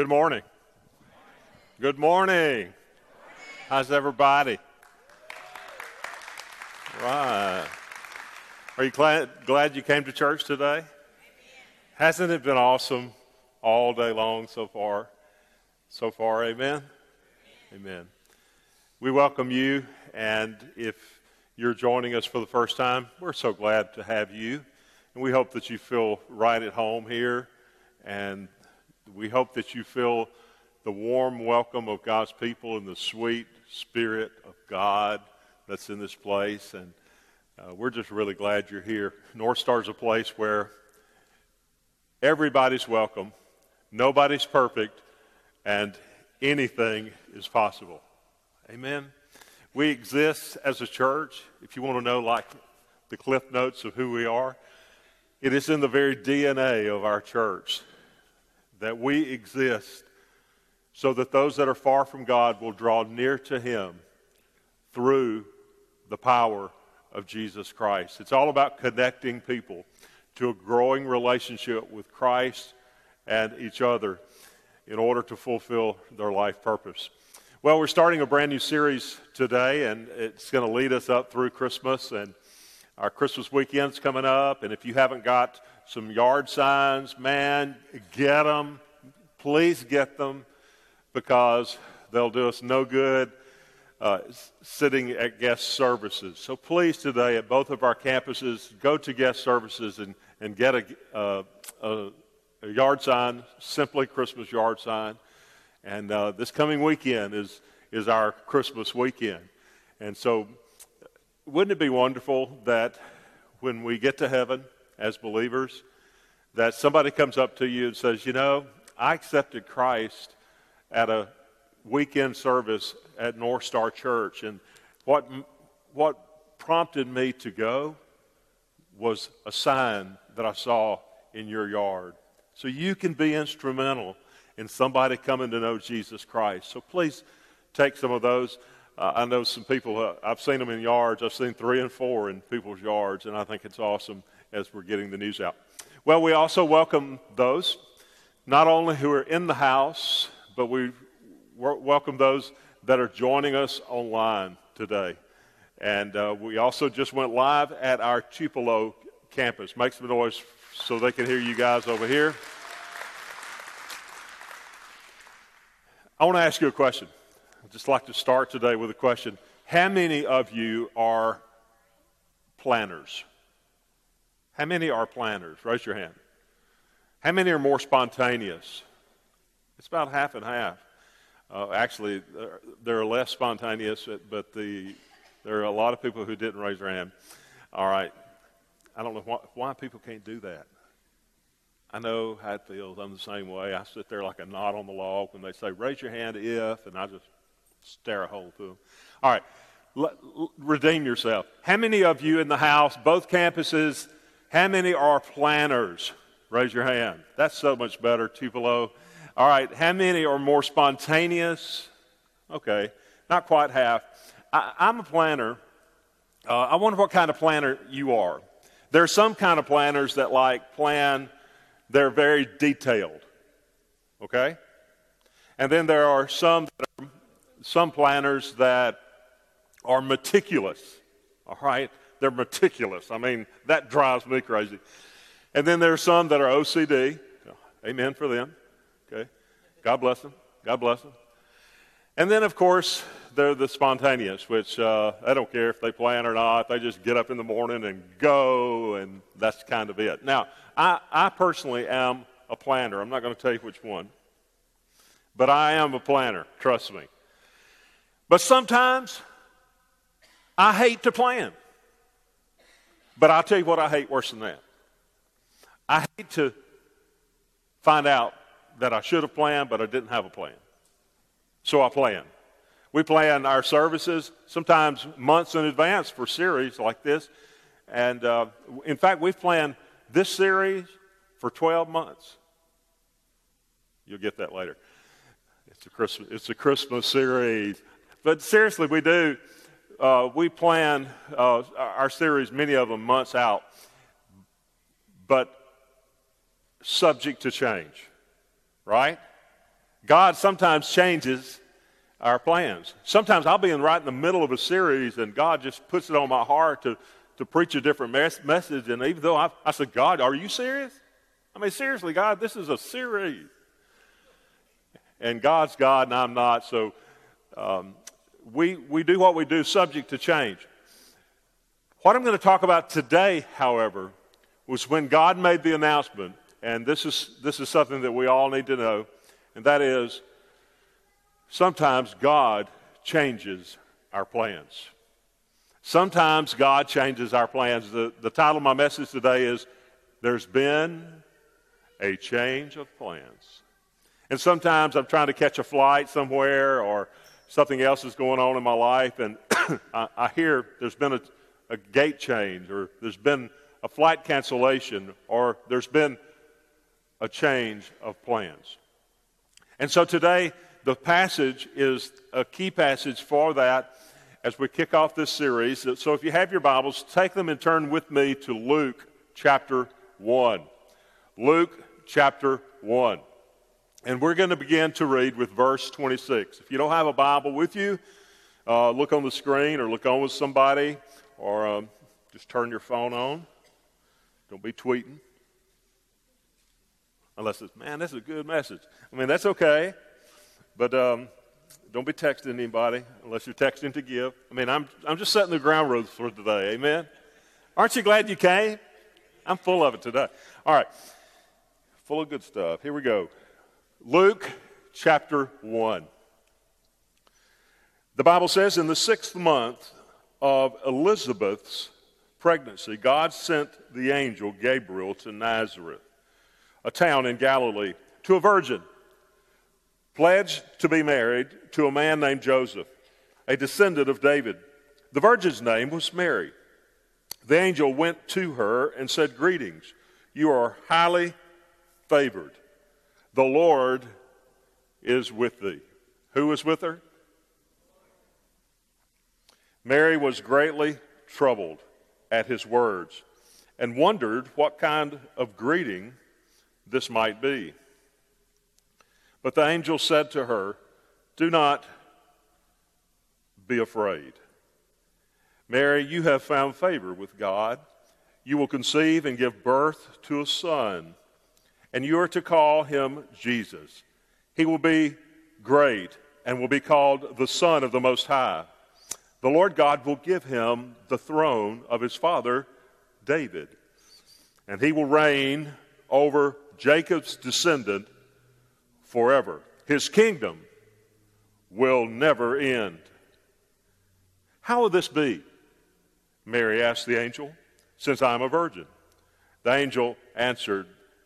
Good morning. Good morning. How's everybody? Right. Are you glad, glad you came to church today? Hasn't it been awesome all day long so far? So far, amen? Amen. We welcome you, and if you're joining us for the first time, we're so glad to have you. And we hope that you feel right at home here and we hope that you feel the warm welcome of God's people and the sweet spirit of God that's in this place. And uh, we're just really glad you're here. North Star is a place where everybody's welcome, nobody's perfect, and anything is possible. Amen. We exist as a church. If you want to know, like, the cliff notes of who we are, it is in the very DNA of our church that we exist so that those that are far from God will draw near to Him through the power of Jesus Christ. It's all about connecting people to a growing relationship with Christ and each other in order to fulfill their life purpose. Well, we're starting a brand new series today, and it's going to lead us up through Christmas. And our Christmas weekend's coming up. And if you haven't got some yard signs. Man, get them. Please get them because they'll do us no good uh, sitting at guest services. So please today at both of our campuses, go to guest services and, and get a, uh, a, a, yard sign, simply Christmas yard sign. And uh, this coming weekend is, is our Christmas weekend. And so wouldn't it be wonderful that when we get to heaven, as believers that somebody comes up to you and says, You know, I accepted Christ at a weekend service at North Star Church, and what, what prompted me to go was a sign that I saw in your yard. So you can be instrumental in somebody coming to know Jesus Christ. So please take some of those. Uh, I know some people, uh, I've seen them in yards. I've seen three and four in people's yards, and I think it's awesome as we're getting the news out. Well, we also welcome those not only who are in the house, but we welcome those that are joining us online today. And uh, we also just went live at our Tupelo campus. Make some noise so they can hear you guys over here. I want to ask you a question. I'd just like to start today with a question. How many of you are planners? How many are planners? Raise your hand. How many are more spontaneous? It's about half and half. Uh, actually, there are less spontaneous, but the, there are a lot of people who didn't raise their hand. All right. I don't know why, why people can't do that. I know how it feels. I'm the same way. I sit there like a knot on the log when they say, raise your hand if, and I just stare a hole through them. All right. redeem yourself. How many of you in the house, both campuses, how many are planners? Raise your hand. That's so much better, Tupelo. All right, how many are more spontaneous? Okay, not quite half. I, am a planner. Uh, I wonder what kind of planner you are. There are some kind of planners that like plan, they're very detailed. Okay? And then there are some, are, some planners that are meticulous. All right? They're meticulous. I mean, that drives me crazy. And then there are some that are OCD. Amen for them. Okay. God bless them. God bless them. And then, of course, they're the spontaneous, which uh, I don't care if they plan or not. They just get up in the morning and go, and that's kind of it. Now, I, I personally am a planner. I'm not going to tell you which one, but I am a planner. Trust me. But sometimes I hate to plan. But I'll tell you what I hate worse than that. I hate to find out that I should have planned, but I didn't have a plan. So I plan. We plan our services sometimes months in advance for series like this. And uh, in fact, we've planned this series for 12 months. You'll get that later. It's a Christmas, it's a Christmas series. But seriously, we do uh, we plan uh, our series, many of them months out, but subject to change, right? God sometimes changes our plans. Sometimes I'll be in right in the middle of a series and God just puts it on my heart to, to preach a different mes- message. And even though I, I said, God, are you serious? I mean, seriously, God, this is a series. And God's God and I'm not. So um, we, we do what we do subject to change. What I'm going to talk about today, however, was when God made the announcement, and this is, this is something that we all need to know, and that is sometimes God changes our plans. Sometimes God changes our plans. The, the title of my message today is There's Been a Change of Plans. And sometimes I'm trying to catch a flight somewhere or something else is going on in my life, and I, I, hear there's been a, a gate change or there's been a flight cancellation or there's been a change of plans. And so today, the passage is a key passage for that as we kick off this series. So if you have your Bibles, take them and turn with me to Luke chapter 1. Luke chapter 1. And we're going to begin to read with verse 26. If you don't have a Bible with you, uh, look on the screen or look on with somebody or um, just turn your phone on. Don't be tweeting. Unless it's, man, that's a good message. I mean, that's okay. But um, don't be texting anybody unless you're texting to give. I mean, I'm, I'm just setting the ground rules for today. Amen? Aren't you glad you came? I'm full of it today. All right. Full of good stuff. Here we go. Luke chapter 1. The Bible says, in the sixth month of Elizabeth's pregnancy, God sent the angel Gabriel to Nazareth a town in Galilee, to a virgin pledged to be married to a man named Joseph, a descendant of David. The virgin's name was Mary. The angel went to her and said, Greetings, you are highly favored. The Lord is with thee. Who is with her? Mary was greatly troubled at his words and wondered what kind of greeting this might be. But the angel said to her, Do not be afraid. Mary, you have found favor with God. You will conceive and give birth to a son, and you are to call him Jesus. He will be great and will be called the Son of the Most High. The Lord God will give him the throne of his father David, and he will reign over Jacob's descendant forever. His kingdom will never end. How will this be? Mary asked the angel, since I'm a virgin. The angel answered,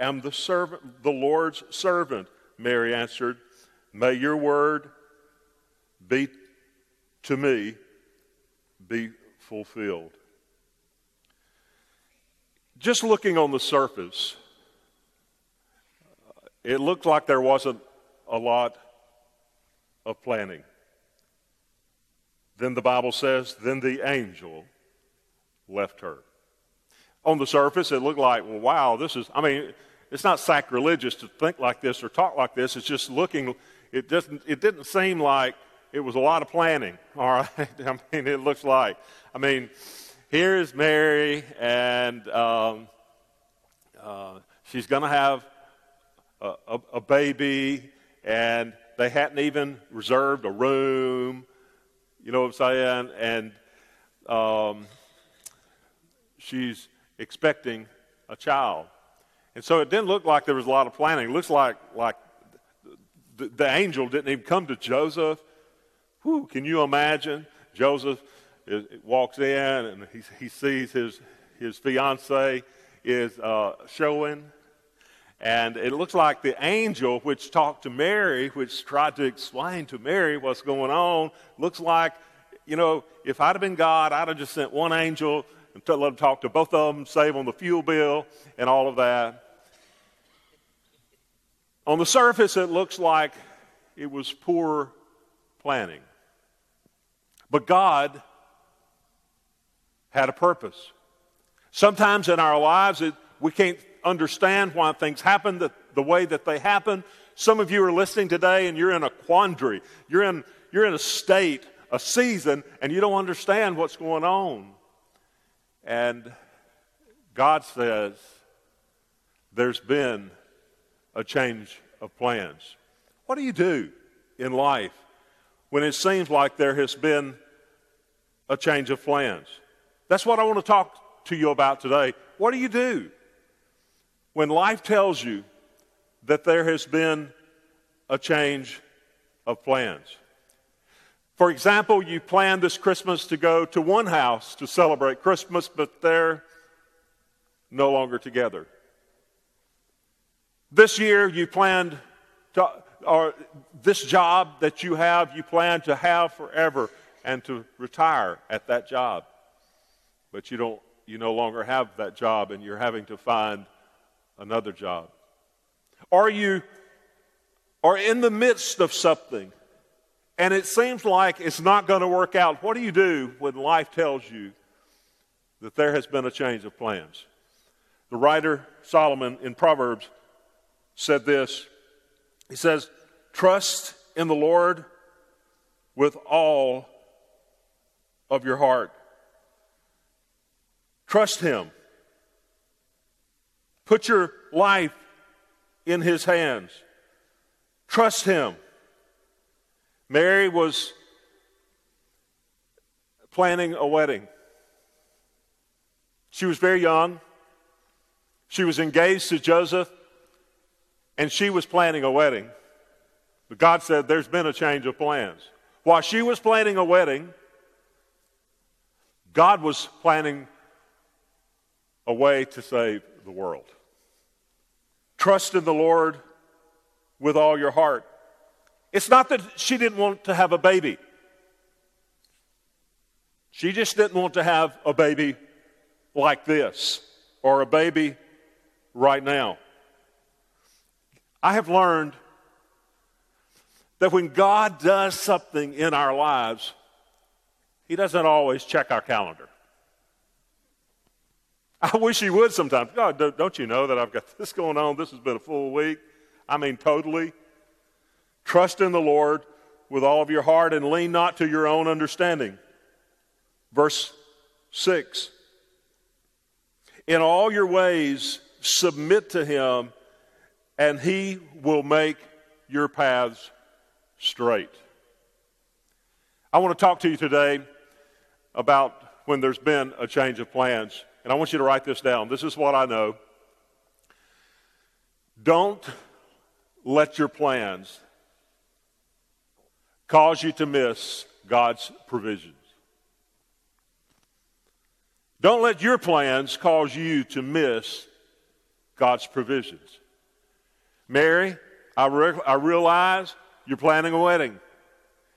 am the servant, the Lord's servant, Mary answered. May your word be to me be fulfilled. Just looking on the surface, it looked like there wasn't a lot of planning. Then the Bible says, then the angel left her. On the surface, it looked like, well, wow, this is, I mean, it's not sacrilegious to think like this or talk like this. It's just looking, it, doesn't, it didn't seem like it was a lot of planning, all right? I mean, it looks like. I mean, here's Mary, and um, uh, she's going to have a, a, a baby, and they hadn't even reserved a room. You know what I'm saying? And um, she's expecting a child. And so it didn't look like there was a lot of planning. It looks like, like the, the angel didn't even come to Joseph. Whew, can you imagine? Joseph is, walks in and he, he sees his, his fiance is uh, showing And it looks like the angel which talked to Mary, which tried to explain to Mary what's going on, looks like, you know, if I'd have been God, I'd have just sent one angel and let them talk to both of them, save on the fuel bill and all of that. On the surface, it looks like it was poor planning. But God had a purpose. Sometimes in our lives, it, we can't understand why things happen the, the way that they happen. Some of you are listening today and you're in a quandary. You're in, you're in a state, a season, and you don't understand what's going on. And God says there's been a change of plans. What do you do in life when it seems like there has been a change of plans? That's what I want to talk to you about today. What do you do when life tells you that there has been a change of plans? For example, you plan this Christmas to go to one house to celebrate Christmas, but they're no longer together. This year, you planned to, or this job that you have, you plan to have forever and to retire at that job. But you don't, you no longer have that job and you're having to find another job. Are you are in the midst of something and it seems like it's not going to work out? What do you do when life tells you that there has been a change of plans? The writer Solomon in Proverbs said this He says, Trust in the Lord with all of your heart. Trust Him. Put your life in His hands. Trust Him. Mary was planning a wedding. She was very young. She was engaged to Joseph and she was planning a wedding. But God said, There's been a change of plans. While she was planning a wedding, God was planning a way to save the world. Trust in the Lord with all your heart. It's not that she didn't want to have a baby. She just didn't want to have a baby like this or a baby right now. I have learned that when God does something in our lives, He doesn't always check our calendar. I wish He would sometimes. God, don't you know that I've got this going on? This has been a full week. I mean, totally. Trust in the Lord with all of your heart and lean not to your own understanding. Verse 6 In all your ways, submit to Him and he will make your paths straight. I want to talk to you today about when there's been a change of plans. And I want you to write this down. This is what I know. Don't let your plans cause you to miss God's provisions. Don't let your plans cause you to miss God's provisions. Mary, I, re- I realize you're planning a wedding.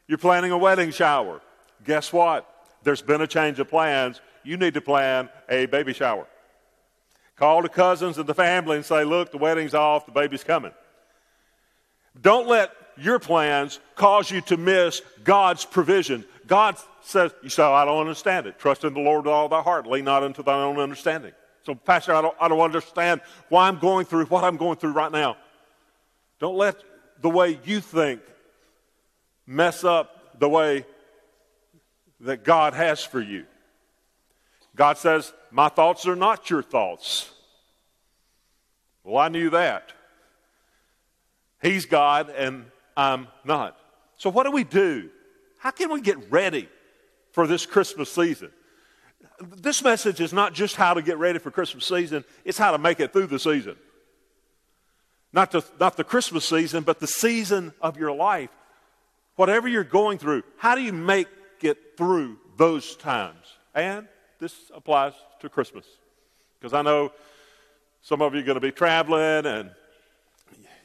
You're planning a wedding shower. Guess what? There's been a change of plans. You need to plan a baby shower. Call the cousins and the family and say, look, the wedding's off, the baby's coming. Don't let your plans cause you to miss God's provision. God says, you say, I don't understand it. Trust in the Lord with all thy heart. Lean not unto thine own understanding. So, Pastor, I don't, I don't understand why I'm going through what I'm going through right now. Don't let the way you think mess up the way that God has for you. God says, My thoughts are not your thoughts. Well, I knew that. He's God and I'm not. So, what do we do? How can we get ready for this Christmas season? This message is not just how to get ready for Christmas season, it's how to make it through the season. Not the, not the Christmas season, but the season of your life. Whatever you're going through, how do you make it through those times? And this applies to Christmas. Because I know some of you are going to be traveling and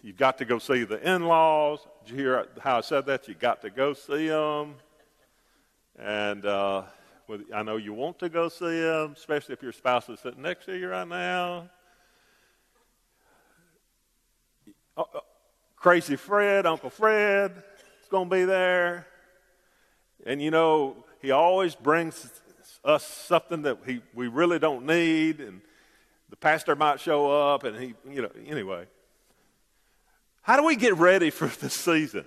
you've got to go see the in laws. You hear how I said that? You got to go see them. And uh, I know you want to go see them, especially if your spouse is sitting next to you right now. Uh, uh, Crazy Fred, Uncle Fred, is going to be there. And you know, he always brings us something that he, we really don't need. And the pastor might show up, and he, you know, anyway. How do we get ready for the season?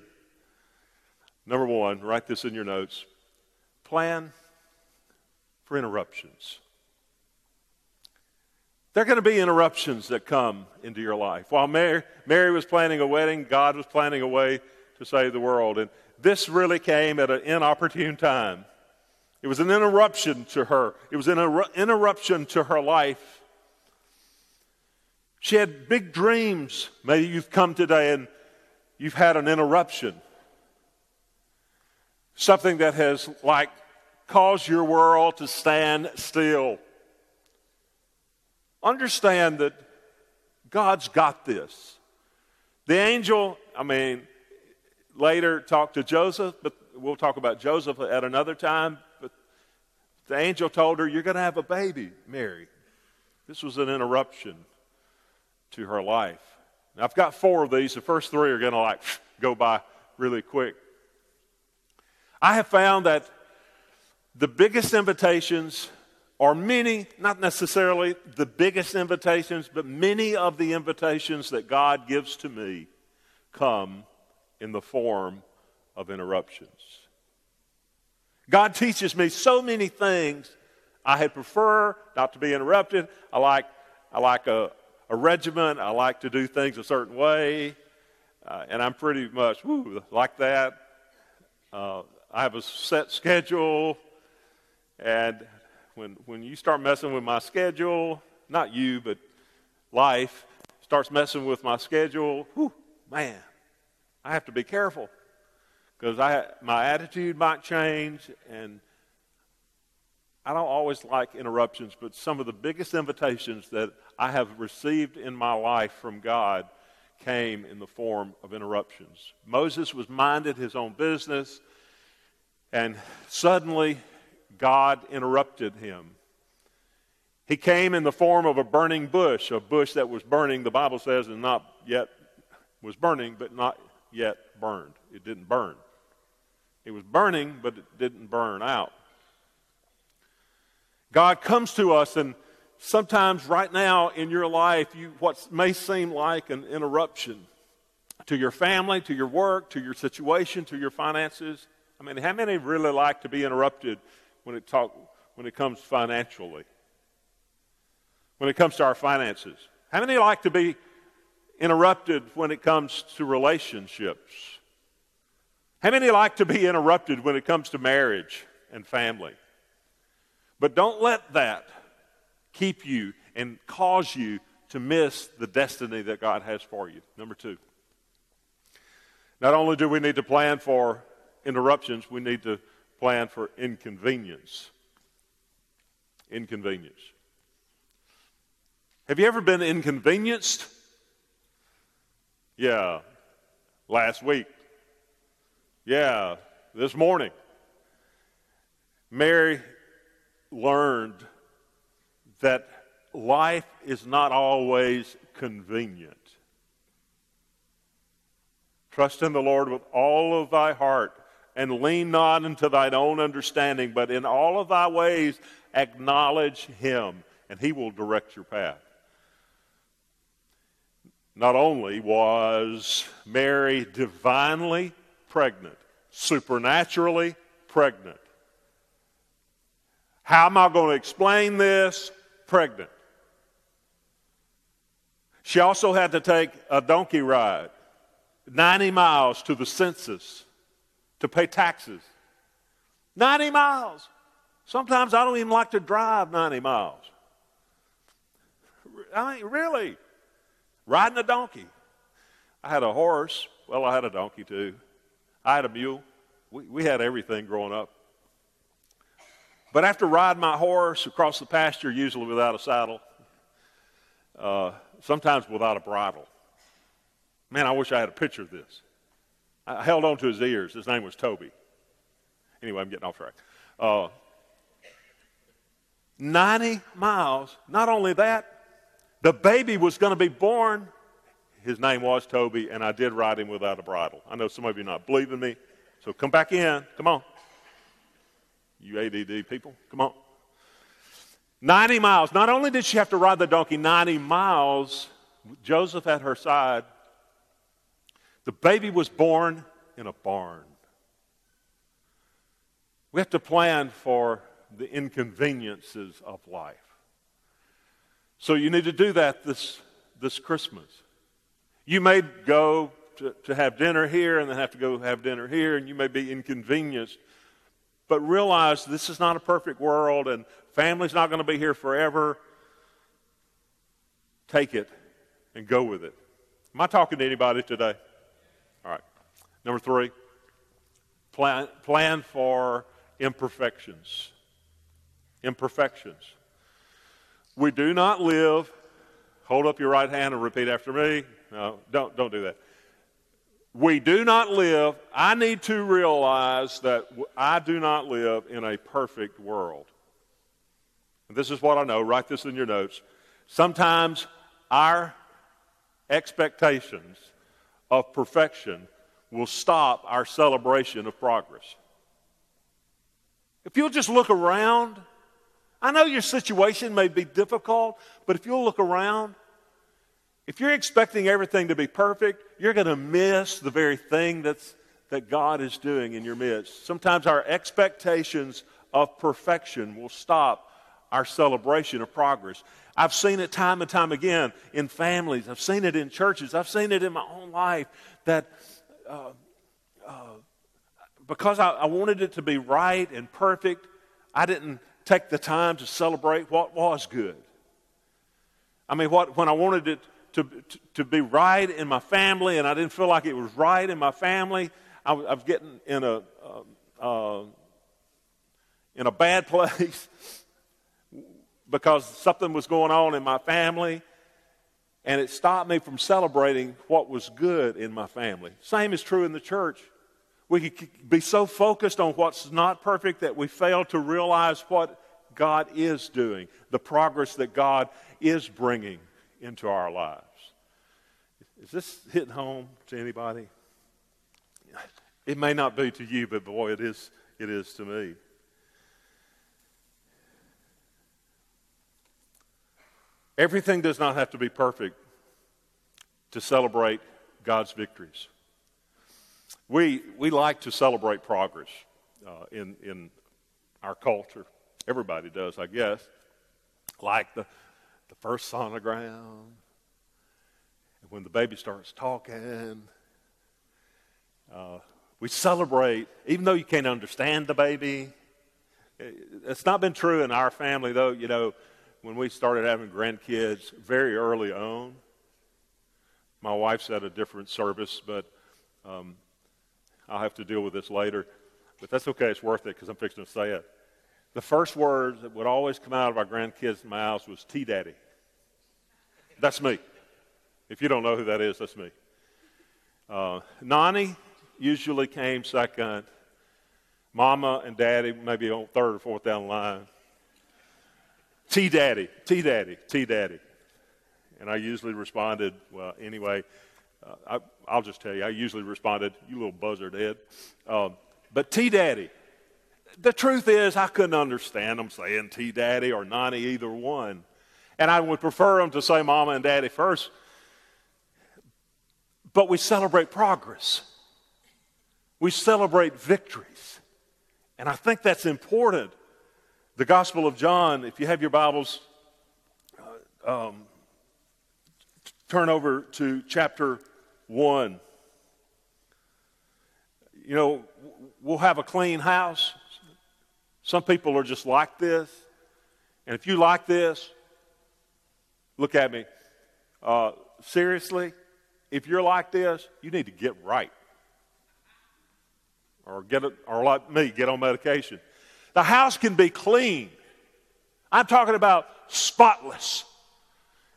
Number one, write this in your notes plan for interruptions. There are going to be interruptions that come into your life. While Mary, Mary was planning a wedding, God was planning a way to save the world. And this really came at an inopportune time. It was an interruption to her, it was an interruption to her life. She had big dreams. Maybe you've come today and you've had an interruption. Something that has, like, caused your world to stand still. Understand that God's got this. The angel, I mean, later talked to Joseph, but we'll talk about Joseph at another time. But the angel told her, You're going to have a baby, Mary. This was an interruption to her life. I've got four of these. The first three are going to like go by really quick. I have found that the biggest invitations are many, not necessarily the biggest invitations, but many of the invitations that God gives to me come in the form of interruptions. God teaches me so many things. I had prefer not to be interrupted. I like, I like a, a regiment. I like to do things a certain way. Uh, and I'm pretty much woo, like that. Uh, I have a set schedule. And when, when you start messing with my schedule, not you, but life starts messing with my schedule, whew, man, I have to be careful because I, my attitude might change and I don't always like interruptions, but some of the biggest invitations that I have received in my life from God came in the form of interruptions. Moses was minded his own business, and suddenly God interrupted him. He came in the form of a burning bush, a bush that was burning, the Bible says, and not yet was burning, but not yet burned. It didn't burn. It was burning, but it didn't burn out. God comes to us, and sometimes right now in your life, you, what may seem like an interruption to your family, to your work, to your situation, to your finances. I mean, how many really like to be interrupted when it, talk, when it comes financially? When it comes to our finances? How many like to be interrupted when it comes to relationships? How many like to be interrupted when it comes to marriage and family? But don't let that keep you and cause you to miss the destiny that God has for you. Number two. Not only do we need to plan for interruptions, we need to plan for inconvenience. Inconvenience. Have you ever been inconvenienced? Yeah, last week. Yeah, this morning. Mary learned that life is not always convenient. Trust in the Lord with all of thy heart and lean not into thine own understanding, but in all of thy ways acknowledge him, and he will direct your path. Not only was Mary divinely pregnant, supernaturally pregnant, how am I going to explain this? Pregnant. She also had to take a donkey ride 90 miles to the census to pay taxes. 90 miles. Sometimes I don't even like to drive 90 miles. I mean, really. Riding a donkey. I had a horse. Well, I had a donkey too. I had a mule. We, we had everything growing up. But after riding my horse across the pasture, usually without a saddle, uh, sometimes without a bridle, Man, I wish I had a picture of this. I held on to his ears. His name was Toby. Anyway, I'm getting off track. Uh, 90 miles. Not only that, the baby was going to be born. His name was Toby, and I did ride him without a bridle. I know some of you are not believing me, so come back in. Come on. You ADD people, come on. 90 miles. Not only did she have to ride the donkey 90 miles, Joseph at her side, the baby was born in a barn. We have to plan for the inconveniences of life. So you need to do that this, this Christmas. You may go to, to have dinner here and then have to go have dinner here, and you may be inconvenienced. But realize this is not a perfect world, and family's not going to be here forever. Take it and go with it. Am I talking to anybody today? All right. Number three, plan, plan for imperfections. Imperfections. We do not live, hold up your right hand and repeat after me. No, don't, don't do that. We do not live, I need to realize that I do not live in a perfect world. And this is what I know. Write this in your notes. Sometimes our expectations of perfection will stop our celebration of progress. If you'll just look around, I know your situation may be difficult, but if you'll look around, if you're expecting everything to be perfect, you're going to miss the very thing that's, that God is doing in your midst. Sometimes our expectations of perfection will stop our celebration of progress. I've seen it time and time again in families, I've seen it in churches, I've seen it in my own life that uh, uh, because I, I wanted it to be right and perfect, I didn't take the time to celebrate what was good. I mean, what, when I wanted it to, to, be right in my family and I didn't feel like it was right in my family, I, was getting in a, uh, uh, in a bad place because something was going on in my family and it stopped me from celebrating what was good in my family. Same is true in the church. We can be so focused on what's not perfect that we fail to realize what God is doing, the progress that God is bringing into our lives. Is this hitting home to anybody? It may not be to you, but boy, it is, it is to me. Everything does not have to be perfect to celebrate God's victories. We, we like to celebrate progress uh, in, in our culture. Everybody does, I guess. Like the, the first sonogram, and when the baby starts talking. Uh, we celebrate, even though you can't understand the baby. It's not been true in our family, though. You know, when we started having grandkids very early on. My wife's at a different service, but um, I'll have to deal with this later. But that's okay, it's worth it because I'm fixing to say it. The first words that would always come out of our grandkids' mouths was T Daddy. That's me. If you don't know who that is, that's me. Uh, Nani usually came second. Mama and Daddy maybe on third or fourth down the line. T Daddy, T Daddy, T Daddy. And I usually responded, well, anyway, uh, I, will just tell you, I usually responded, you little buzzard, Ed. Um, but T Daddy, the truth is, I couldn't understand them saying T Daddy or Nani, either one. And I would prefer them to say Mama and Daddy first. But we celebrate progress, we celebrate victories. And I think that's important the Gospel of John, if you have your Bibles, uh, um, turn over to chapter 1. You know, we'll have a clean house. Some people are just like this. And if you like this, look at me. Uh, seriously, if you're like this, you need to get right. Or get it, or like me, get on medication. The house can be clean. I'm talking about spotless.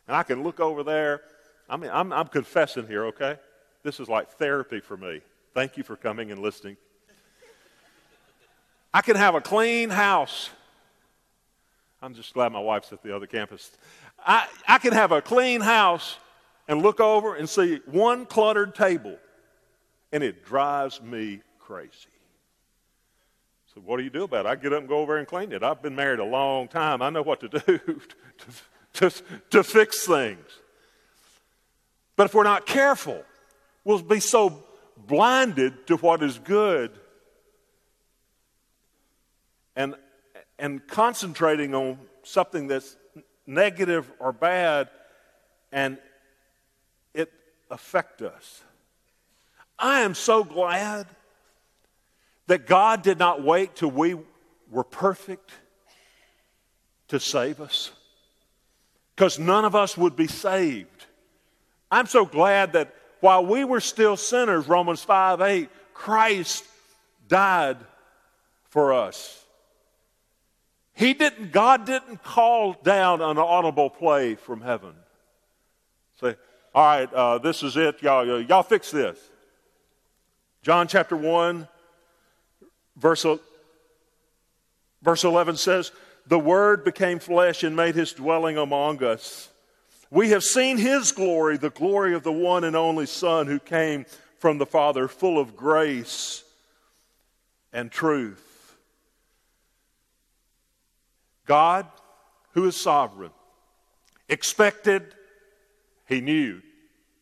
And I can look over there. I mean, I'm, I'm confessing here, okay? This is like therapy for me. Thank you for coming and listening. I can have a clean house. I'm just glad my wife's at the other campus. I, I can have a clean house and look over and see one cluttered table, and it drives me crazy. So, what do you do about it? I get up and go over and clean it. I've been married a long time. I know what to do to, to, to fix things. But if we're not careful, we'll be so blinded to what is good and, and concentrating on something that's negative or bad and it affect us. I am so glad that God did not wait till we were perfect to save us because none of us would be saved. I'm so glad that while we were still sinners, Romans 5 8, Christ died for us. He didn't, God didn't call down an audible play from heaven. Say, all right, uh, this is it. Y'all, y'all fix this. John chapter 1, verse, verse 11 says, The Word became flesh and made his dwelling among us. We have seen his glory, the glory of the one and only Son who came from the Father, full of grace and truth. God, who is sovereign, expected, he knew,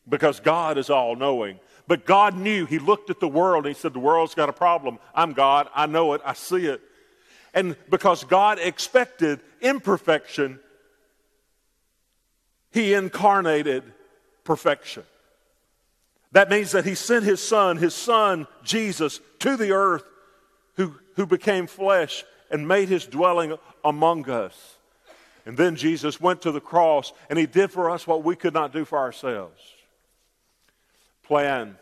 because God is all knowing. But God knew. He looked at the world and he said, The world's got a problem. I'm God. I know it. I see it. And because God expected imperfection, he incarnated perfection. That means that he sent his son, his son, Jesus, to the earth, who, who became flesh and made his dwelling among us. And then Jesus went to the cross and he did for us what we could not do for ourselves. Plan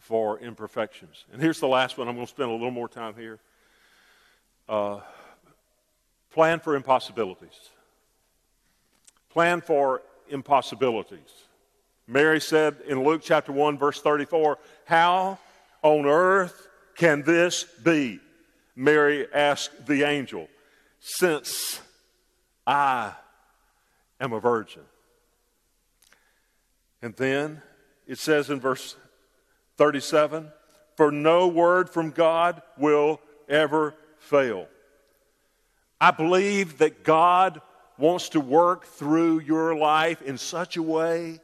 for imperfections. And here's the last one. I'm going to spend a little more time here. Uh, plan for impossibilities. Plan for impossibilities. Mary said in Luke chapter 1, verse 34, How on earth can this be? Mary asked the angel, Since I am a virgin. And then it says in verse 37 For no word from God will ever fail. I believe that God wants to work through your life in such a way.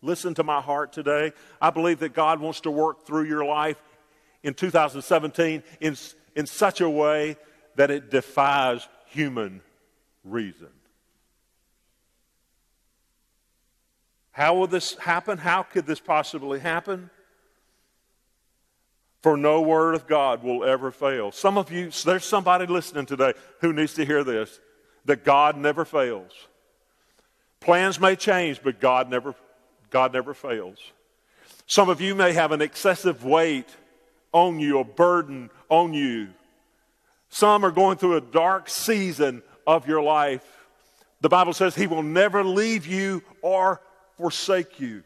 Listen to my heart today. I believe that God wants to work through your life in 2017 in, in such a way that it defies human reason. How will this happen? How could this possibly happen? For no word of God will ever fail. Some of you, there's somebody listening today who needs to hear this that God never fails. Plans may change, but God never, God never fails. Some of you may have an excessive weight on you, a burden on you. Some are going through a dark season of your life. The Bible says He will never leave you or forsake you.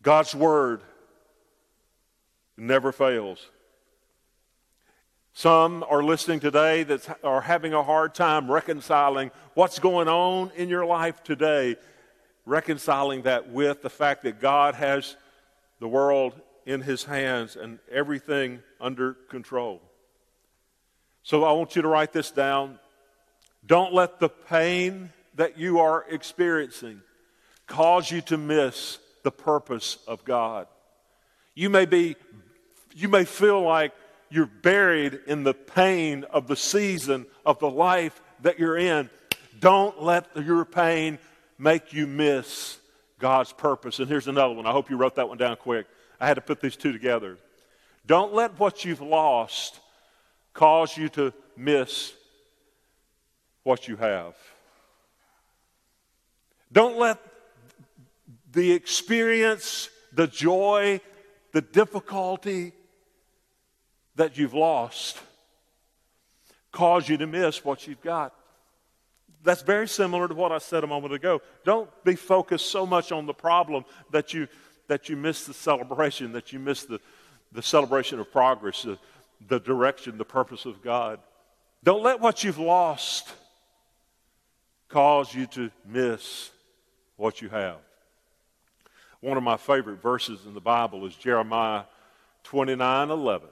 God's Word never fails. Some are listening today that are having a hard time reconciling what's going on in your life today, reconciling that with the fact that God has the world in his hands and everything under control. So I want you to write this down. Don't let the pain that you are experiencing cause you to miss the purpose of God. You may be you may feel like you're buried in the pain of the season of the life that you're in. Don't let your pain make you miss God's purpose. And here's another one. I hope you wrote that one down quick. I had to put these two together. Don't let what you've lost cause you to miss what you have. Don't let the experience, the joy, the difficulty, that you've lost cause you to miss what you've got. That's very similar to what I said a moment ago. Don't be focused so much on the problem that you, that you miss the celebration, that you miss the, the celebration of progress, the, the direction, the purpose of God. Don't let what you've lost cause you to miss what you have. One of my favorite verses in the Bible is Jeremiah 29 11.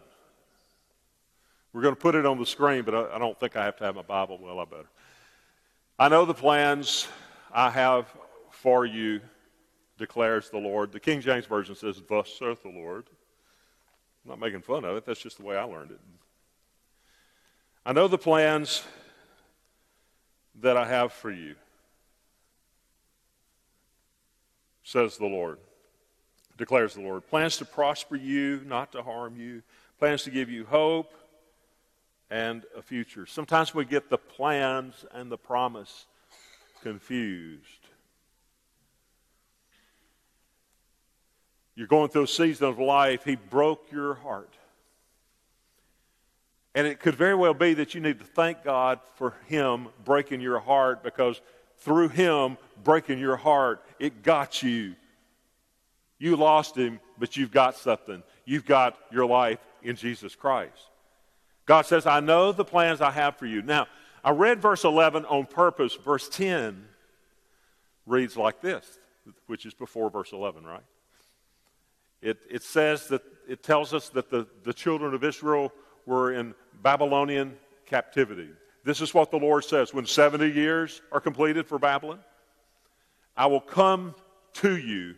We're going to put it on the screen, but I, I don't think I have to have my Bible. Well, I better. I know the plans I have for you, declares the Lord. The King James Version says, Thus saith the Lord. I'm not making fun of it, that's just the way I learned it. I know the plans that I have for you, says the Lord, declares the Lord. Plans to prosper you, not to harm you, plans to give you hope and a future. Sometimes we get the plans and the promise confused. You're going through a season of life, He broke your heart. And it could very well be that you need to thank God for Him breaking your heart because through Him breaking your heart, it got you. You lost Him, but you've got something. You've got your life in Jesus Christ. God says, I know the plans I have for you. Now, I read verse 11 on purpose. Verse 10 reads like this, which is before verse 11, right? It, it says that it tells us that the, the children of Israel were in Babylonian captivity. This is what the Lord says when 70 years are completed for Babylon, I will come to you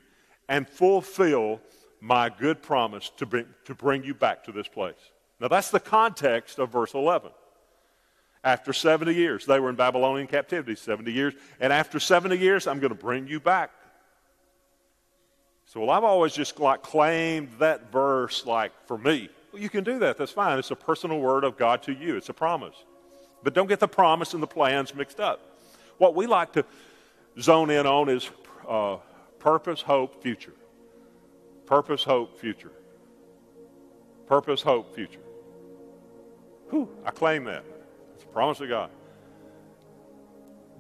and fulfill my good promise to bring, to bring you back to this place. Now, that's the context of verse 11. After 70 years, they were in Babylonian captivity, 70 years. And after 70 years, I'm going to bring you back. So, well, I've always just like claimed that verse like for me. Well, you can do that. That's fine. It's a personal word of God to you. It's a promise. But don't get the promise and the plans mixed up. What we like to zone in on is uh, purpose, hope, future. Purpose, hope, future. Purpose, hope, future. Whew, I claim that. It's a promise of God.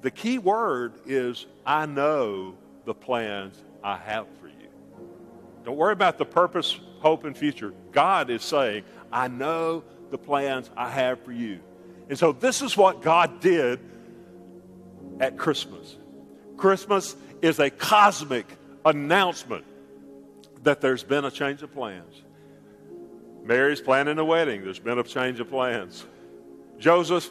The key word is I know the plans I have for you. Don't worry about the purpose, hope, and future. God is saying, I know the plans I have for you. And so this is what God did at Christmas. Christmas is a cosmic announcement that there's been a change of plans. Mary's planning a wedding. There's been a change of plans. Joseph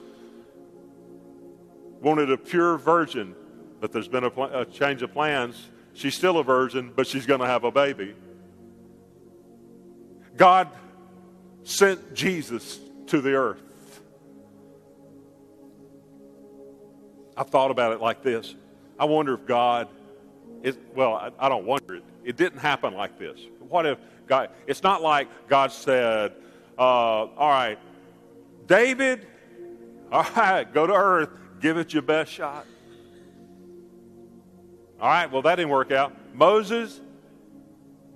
wanted a pure virgin, but there's been a, pl- a change of plans. She's still a virgin, but she's going to have a baby. God sent Jesus to the earth. I've thought about it like this. I wonder if God is, well, I, I don't wonder it. It didn't happen like this. What if God, it's not like God said, uh, all right, David, all right, go to earth, give it your best shot. All right, well, that didn't work out. Moses,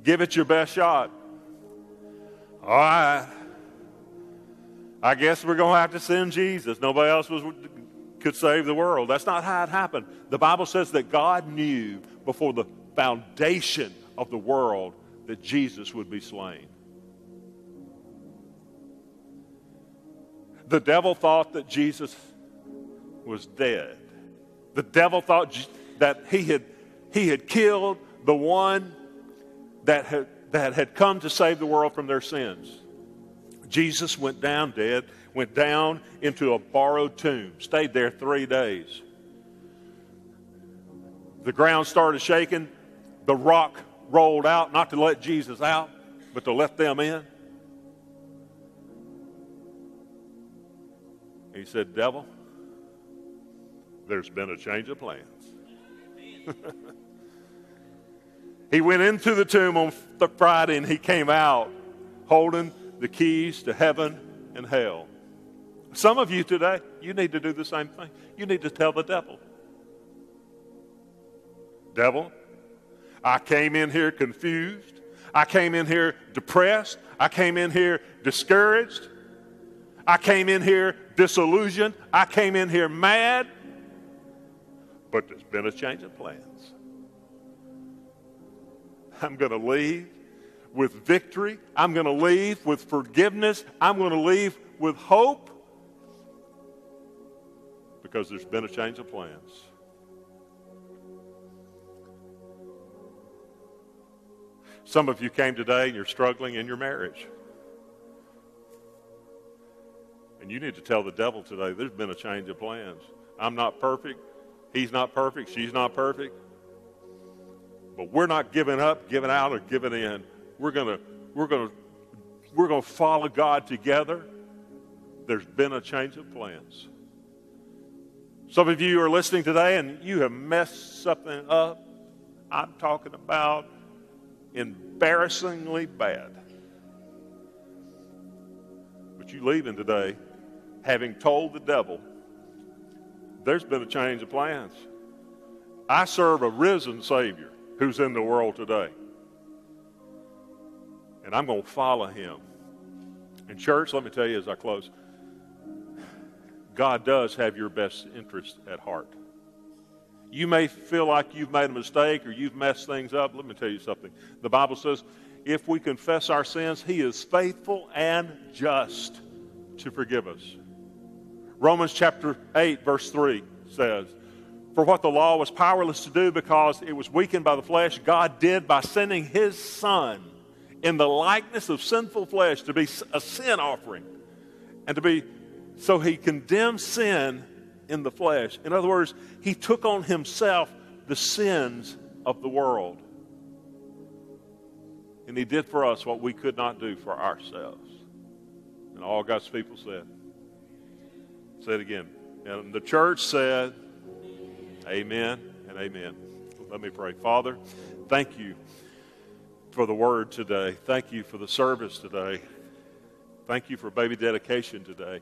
give it your best shot. All right. I guess we're going to have to send Jesus. Nobody else was, could save the world. That's not how it happened. The Bible says that God knew before the foundation of the world that Jesus would be slain. The devil thought that Jesus was dead. The devil thought that he had, he had killed the one that had, that had come to save the world from their sins. Jesus went down dead, went down into a borrowed tomb, stayed there three days. The ground started shaking. The rock rolled out, not to let Jesus out, but to let them in. He said, Devil, there's been a change of plans. he went into the tomb on the Friday and he came out holding the keys to heaven and hell. Some of you today, you need to do the same thing. You need to tell the devil, Devil, I came in here confused. I came in here depressed. I came in here discouraged. I came in here disillusioned. I came in here mad. Been a change of plans. I'm going to leave with victory. I'm going to leave with forgiveness. I'm going to leave with hope because there's been a change of plans. Some of you came today and you're struggling in your marriage. And you need to tell the devil today there's been a change of plans. I'm not perfect. He's not perfect. She's not perfect. But we're not giving up, giving out, or giving in. We're gonna, we're gonna, we're gonna follow God together. There's been a change of plans. Some of you are listening today and you have messed something up. I'm talking about embarrassingly bad. But you leaving today having told the devil, there's been a change of plans. I serve a risen Savior who's in the world today. And I'm going to follow him. And, church, let me tell you as I close God does have your best interest at heart. You may feel like you've made a mistake or you've messed things up. Let me tell you something. The Bible says if we confess our sins, He is faithful and just to forgive us. Romans chapter 8, verse 3 says, For what the law was powerless to do because it was weakened by the flesh, God did by sending his Son in the likeness of sinful flesh to be a sin offering and to be so he condemned sin in the flesh. In other words, he took on himself the sins of the world. And he did for us what we could not do for ourselves. And all God's people said, Say it again. And the church said, Amen and amen. Let me pray. Father, thank you for the word today. Thank you for the service today. Thank you for baby dedication today.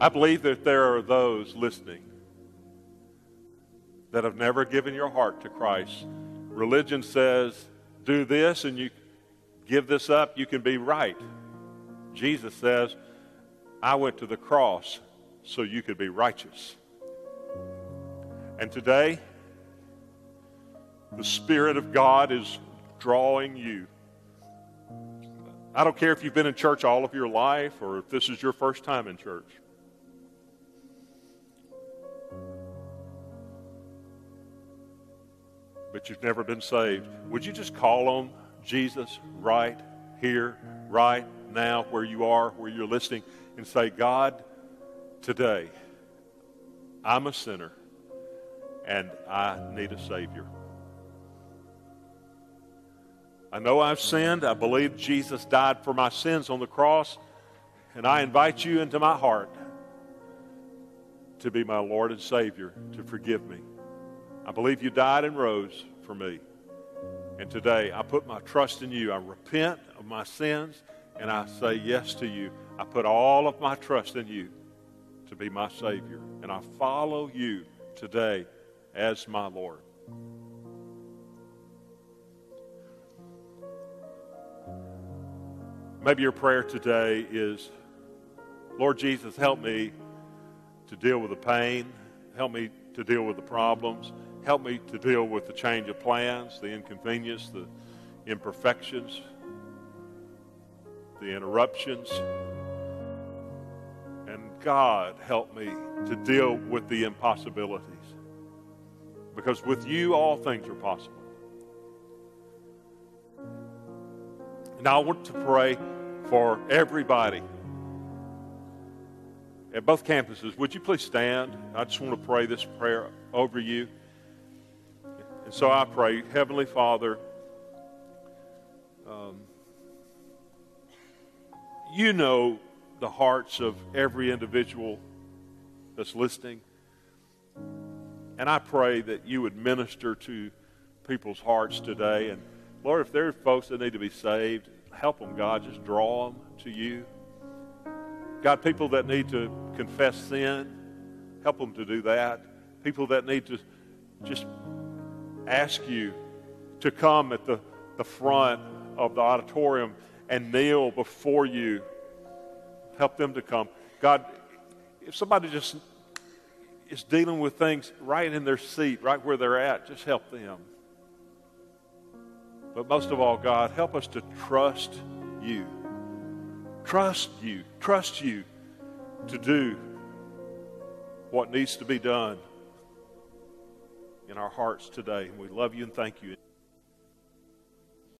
I believe that there are those listening that have never given your heart to Christ. Religion says, do this and you give this up, you can be right. Jesus says, I went to the cross so you could be righteous. And today, the Spirit of God is drawing you. I don't care if you've been in church all of your life or if this is your first time in church. But you've never been saved. Would you just call on Jesus right here, right now, where you are, where you're listening, and say, God, today, I'm a sinner and I need a Savior. I know I've sinned. I believe Jesus died for my sins on the cross, and I invite you into my heart to be my Lord and Savior, to forgive me. I believe you died and rose for me. And today, I put my trust in you. I repent of my sins and I say yes to you. I put all of my trust in you to be my Savior. And I follow you today as my Lord. Maybe your prayer today is Lord Jesus, help me to deal with the pain, help me to deal with the problems. Help me to deal with the change of plans, the inconvenience, the imperfections, the interruptions. And God, help me to deal with the impossibilities. Because with you, all things are possible. Now, I want to pray for everybody at both campuses. Would you please stand? I just want to pray this prayer over you. And so I pray, Heavenly Father, um, you know the hearts of every individual that's listening. And I pray that you would minister to people's hearts today. And Lord, if there are folks that need to be saved, help them, God. Just draw them to you. God, people that need to confess sin, help them to do that. People that need to just ask you to come at the, the front of the auditorium and kneel before you Help them to come. God, if somebody just is dealing with things right in their seat, right where they're at, just help them. But most of all, God, help us to trust you. Trust you. Trust you to do what needs to be done in our hearts today. We love you and thank you.